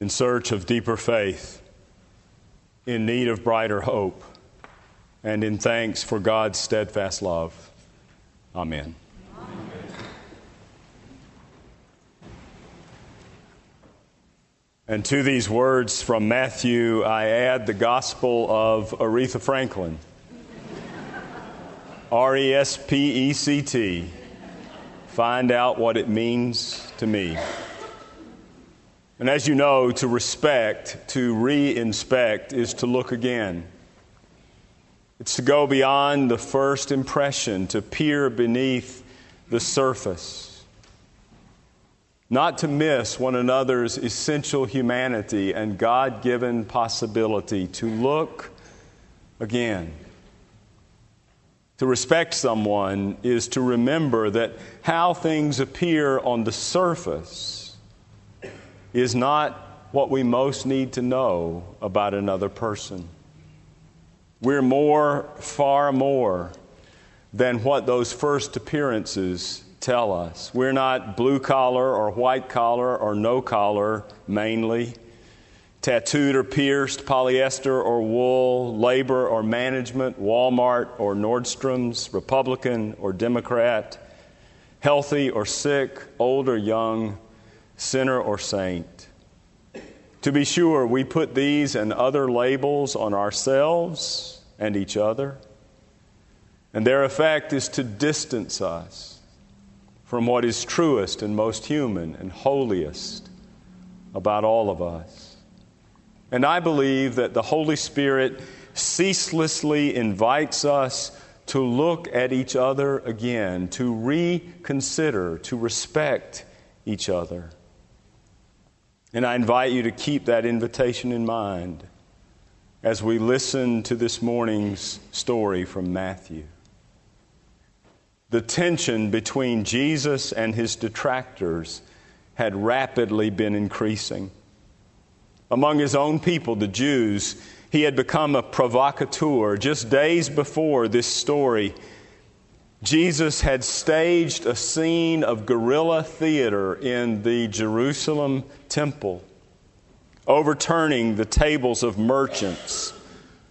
in search of deeper faith, in need of brighter hope, and in thanks for God's steadfast love. Amen. And to these words from Matthew, I add the gospel of Aretha Franklin. R E S P E C T. Find out what it means to me. And as you know, to respect, to re inspect, is to look again. It's to go beyond the first impression, to peer beneath the surface not to miss one another's essential humanity and God given possibility to look again. To respect someone is to remember that how things appear on the surface is not what we most need to know about another person. We're more, far more, than what those first appearances tell us. We're not blue collar or white collar or no collar mainly, tattooed or pierced, polyester or wool, labor or management, Walmart or Nordstrom's, Republican or Democrat, healthy or sick, old or young, sinner or saint. To be sure, we put these and other labels on ourselves and each other, and their effect is to distance us from what is truest and most human and holiest about all of us. And I believe that the Holy Spirit ceaselessly invites us to look at each other again, to reconsider, to respect each other. And I invite you to keep that invitation in mind as we listen to this morning's story from Matthew the tension between Jesus and his detractors had rapidly been increasing. Among his own people, the Jews, he had become a provocateur. Just days before this story, Jesus had staged a scene of guerrilla theater in the Jerusalem temple, overturning the tables of merchants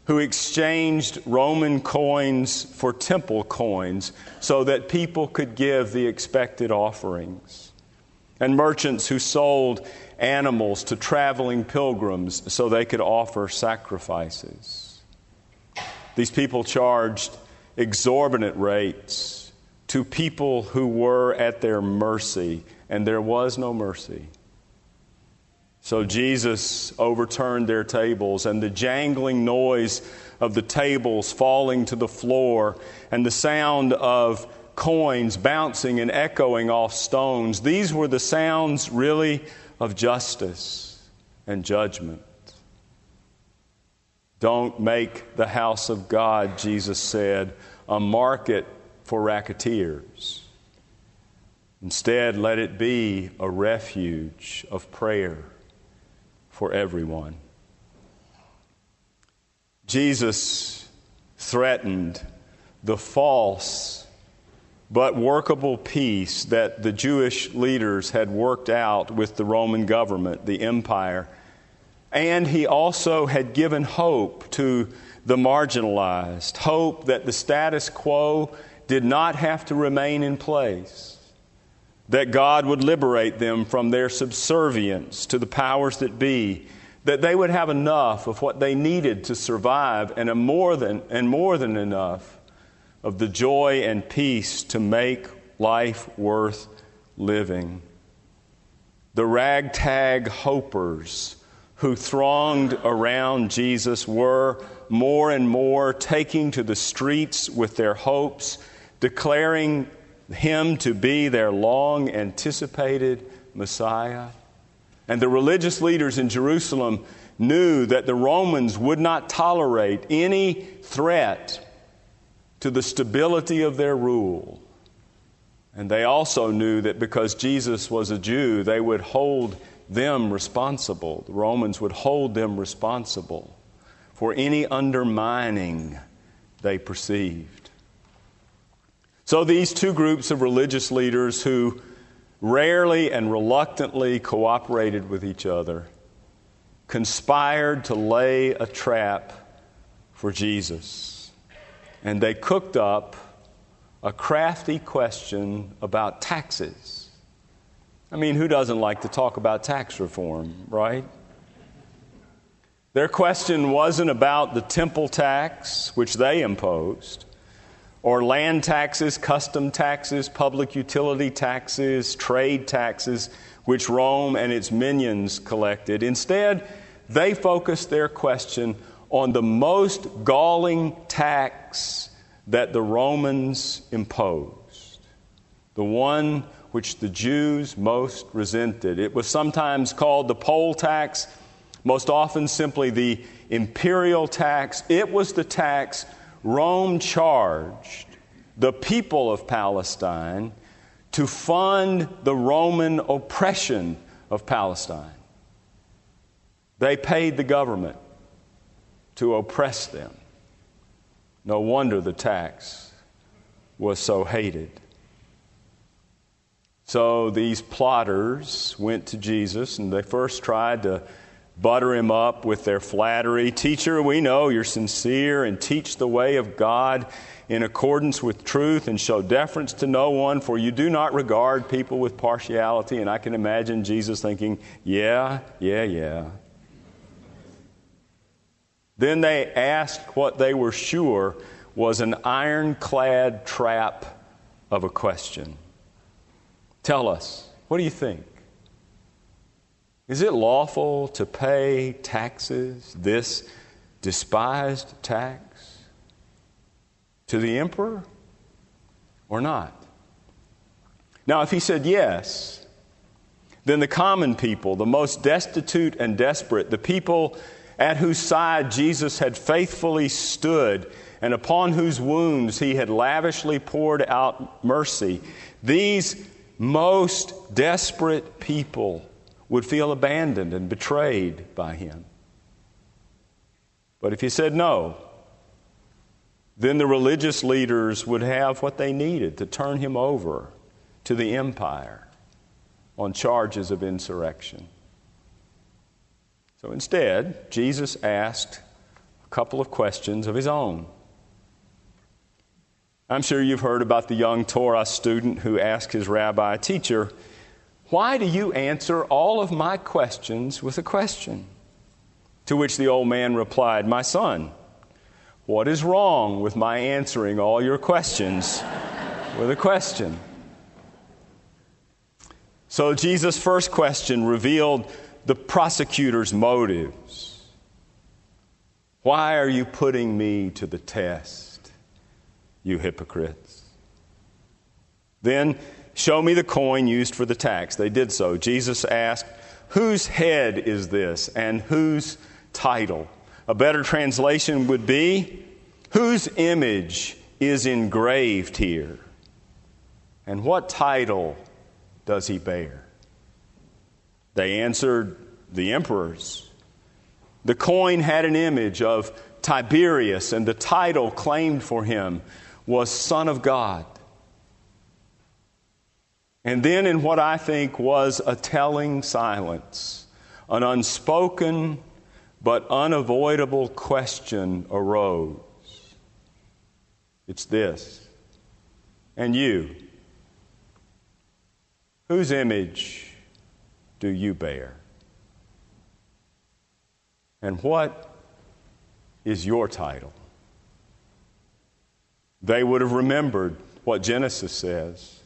who exchanged Roman coins for temple coins so that people could give the expected offerings, and merchants who sold animals to traveling pilgrims so they could offer sacrifices. These people charged exorbitant rates to people who were at their mercy, and there was no mercy. So Jesus overturned their tables, and the jangling noise of the tables falling to the floor, and the sound of coins bouncing and echoing off stones, these were the sounds really of justice and judgment. Don't make the house of God, Jesus said, a market for racketeers. Instead, let it be a refuge of prayer for everyone. Jesus threatened the false but workable peace that the Jewish leaders had worked out with the Roman government, the empire. And he also had given hope to the marginalized, hope that the status quo did not have to remain in place that God would liberate them from their subservience to the powers that be, that they would have enough of what they needed to survive and, more than, and more than enough of the joy and peace to make life worth living. The ragtag hopers who thronged around Jesus were more and more taking to the streets with their hopes, declaring him to be their long anticipated Messiah. And the religious leaders in Jerusalem knew that the Romans would not tolerate any threat to the stability of their rule. And they also knew that because Jesus was a Jew, they would hold them responsible. The Romans would hold them responsible for any undermining they perceived. So, these two groups of religious leaders who rarely and reluctantly cooperated with each other conspired to lay a trap for Jesus. And they cooked up a crafty question about taxes. I mean, who doesn't like to talk about tax reform, right? Their question wasn't about the temple tax, which they imposed, or land taxes, custom taxes, public utility taxes, trade taxes, which Rome and its minions collected. Instead, they focused their question on the most galling tax that the Romans imposed, the one which the Jews most resented. It was sometimes called the poll tax, most often simply the imperial tax. It was the tax Rome charged the people of Palestine to fund the Roman oppression of Palestine. They paid the government to oppress them. No wonder the tax was so hated. So these plotters went to Jesus and they first tried to butter him up with their flattery. Teacher, we know you're sincere and teach the way of God in accordance with truth and show deference to no one, for you do not regard people with partiality. And I can imagine Jesus thinking, yeah, yeah, yeah. Then they asked what they were sure was an ironclad trap of a question. Tell us, what do you think? Is it lawful to pay taxes, this despised tax, to the emperor or not? Now, if he said yes, then the common people, the most destitute and desperate, the people at whose side Jesus had faithfully stood and upon whose wounds he had lavishly poured out mercy, these most desperate people would feel abandoned and betrayed by him. But if he said no, then the religious leaders would have what they needed to turn him over to the empire on charges of insurrection. So instead, Jesus asked a couple of questions of his own. I'm sure you've heard about the young Torah student who asked his rabbi, Teacher, why do you answer all of my questions with a question? To which the old man replied, My son, what is wrong with my answering all your questions with a question? So Jesus' first question revealed the prosecutor's motives. Why are you putting me to the test, you hypocrites? Then show me the coin used for the tax. They did so. Jesus asked, Whose head is this and whose title? A better translation would be, Whose image is engraved here? And what title does he bear? They answered, The emperor's. The coin had an image of Tiberius, and the title claimed for him was Son of God. And then, in what I think was a telling silence, an unspoken but unavoidable question arose. It's this. And you, whose image do you bear? And what is your title? They would have remembered what Genesis says.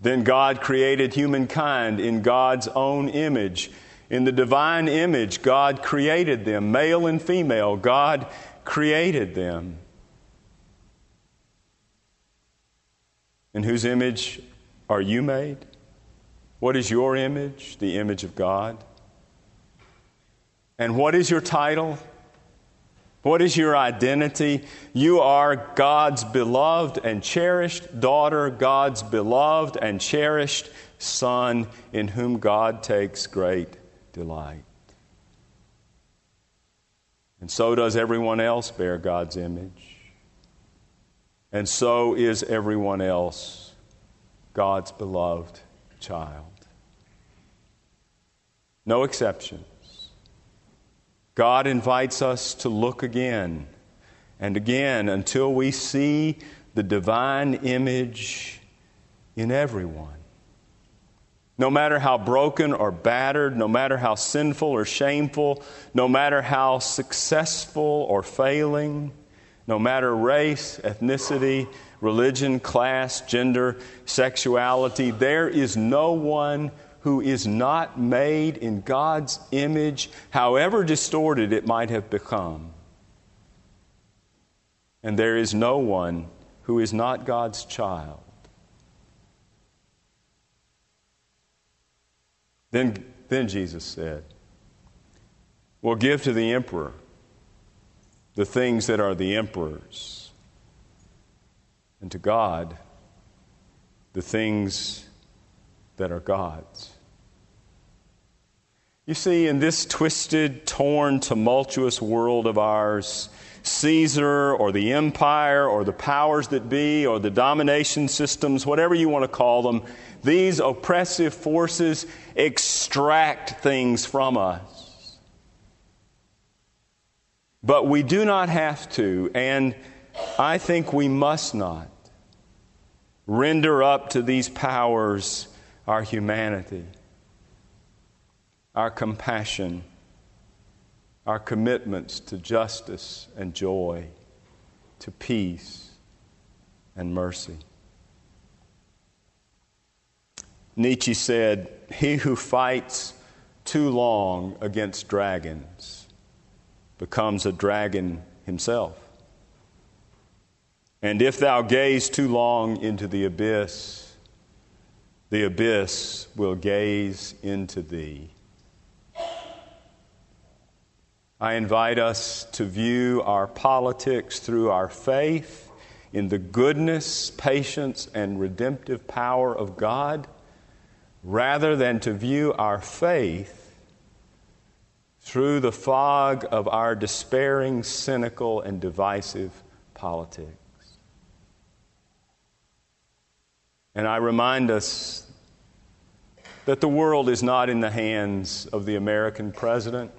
Then God created humankind in God's own image. In the divine image, God created them, male and female. God created them. In whose image are you made? What is your image? The image of God. And what is your title? What is your identity? You are God's beloved and cherished daughter, God's beloved and cherished son, in whom God takes great delight. And so does everyone else bear God's image. And so is everyone else God's beloved child. No exceptions. God invites us to look again and again until we see the divine image in everyone. No matter how broken or battered, no matter how sinful or shameful, no matter how successful or failing, no matter race, ethnicity, religion, class, gender, sexuality, there is no one who is not made in God's image, however distorted it might have become. And there is no one who is not God's child. Then, then Jesus said, Well, give to the emperor the things that are the emperor's, and to God the things that are God's. You see, in this twisted, torn, tumultuous world of ours, Caesar or the empire or the powers that be or the domination systems, whatever you want to call them, these oppressive forces extract things from us. But we do not have to, and I think we must not, render up to these powers our humanity, our compassion our commitments to justice and joy, to peace and mercy. Nietzsche said, He who fights too long against dragons becomes a dragon himself. And if thou gaze too long into the abyss, the abyss will gaze into thee. I invite us to view our politics through our faith in the goodness, patience, and redemptive power of God, rather than to view our faith through the fog of our despairing, cynical, and divisive politics. And I remind us that the world is not in the hands of the American president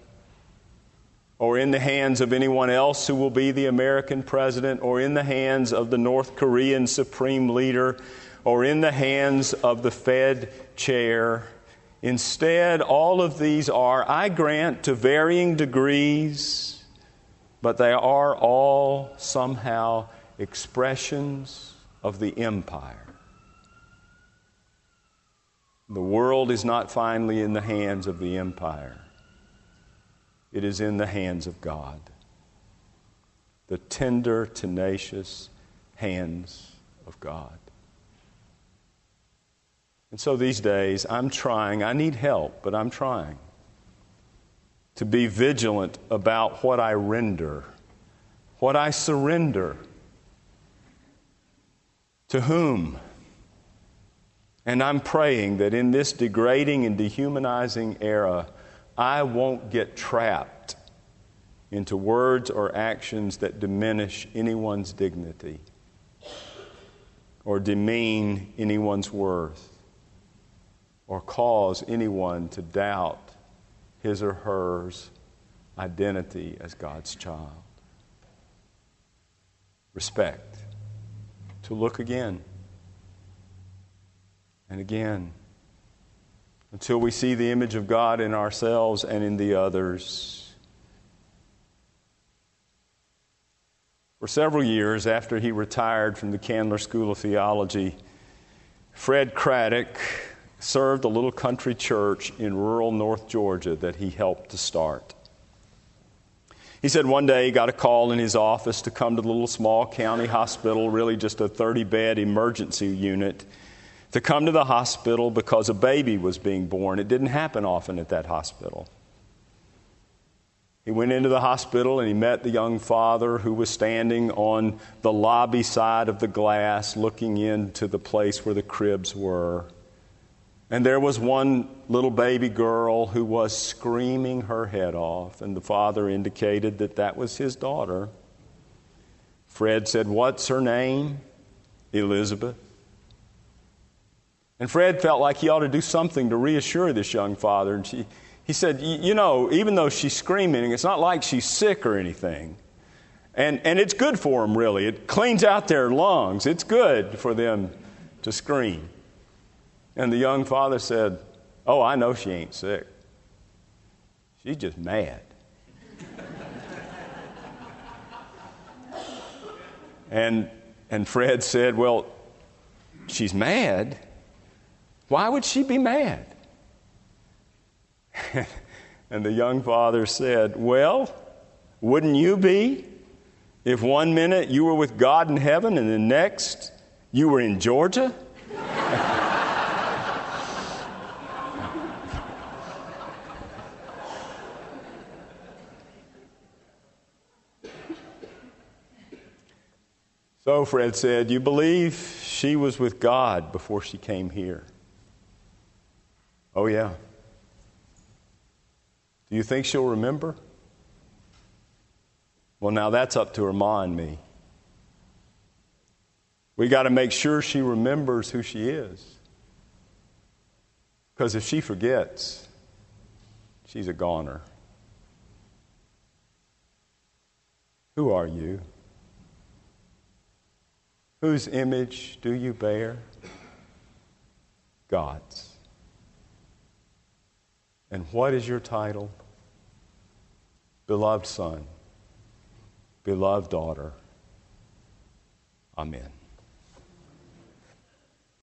or in the hands of anyone else who will be the American president, or in the hands of the North Korean supreme leader, or in the hands of the Fed chair. Instead, all of these are, I grant, to varying degrees, but they are all somehow expressions of the empire. The world is not finally in the hands of the empire. It is in the hands of God. The tender, tenacious hands of God. And so these days, I'm trying, I need help, but I'm trying to be vigilant about what I render, what I surrender, to whom. And I'm praying that in this degrading and dehumanizing era, I won't get trapped into words or actions that diminish anyone's dignity or demean anyone's worth or cause anyone to doubt his or hers identity as God's child. Respect. To look again and again until we see the image of God in ourselves and in the others. For several years after he retired from the Candler School of Theology, Fred Craddock served a little country church in rural North Georgia that he helped to start. He said one day he got a call in his office to come to the little small county hospital, really just a 30 bed emergency unit to come to the hospital because a baby was being born. It didn't happen often at that hospital. He went into the hospital and he met the young father who was standing on the lobby side of the glass looking into the place where the cribs were. And there was one little baby girl who was screaming her head off, and the father indicated that that was his daughter. Fred said, What's her name? Elizabeth. And Fred felt like he ought to do something to reassure this young father. And she, He said, You know, even though she's screaming, it's not like she's sick or anything. And, and it's good for them, really. It cleans out their lungs. It's good for them to scream. And the young father said, Oh, I know she ain't sick. She's just mad. and, and Fred said, Well, she's mad. Why would she be mad? and the young father said, Well, wouldn't you be if one minute you were with God in heaven and the next you were in Georgia? So Fred said, You believe she was with God before she came here? Oh, yeah. Do you think she'll remember? Well, now that's up to her ma and me. We got to make sure she remembers who she is. Because if she forgets, she's a goner. Who are you? Whose image do you bear? God's. And what is your title? Beloved son, beloved daughter. Amen.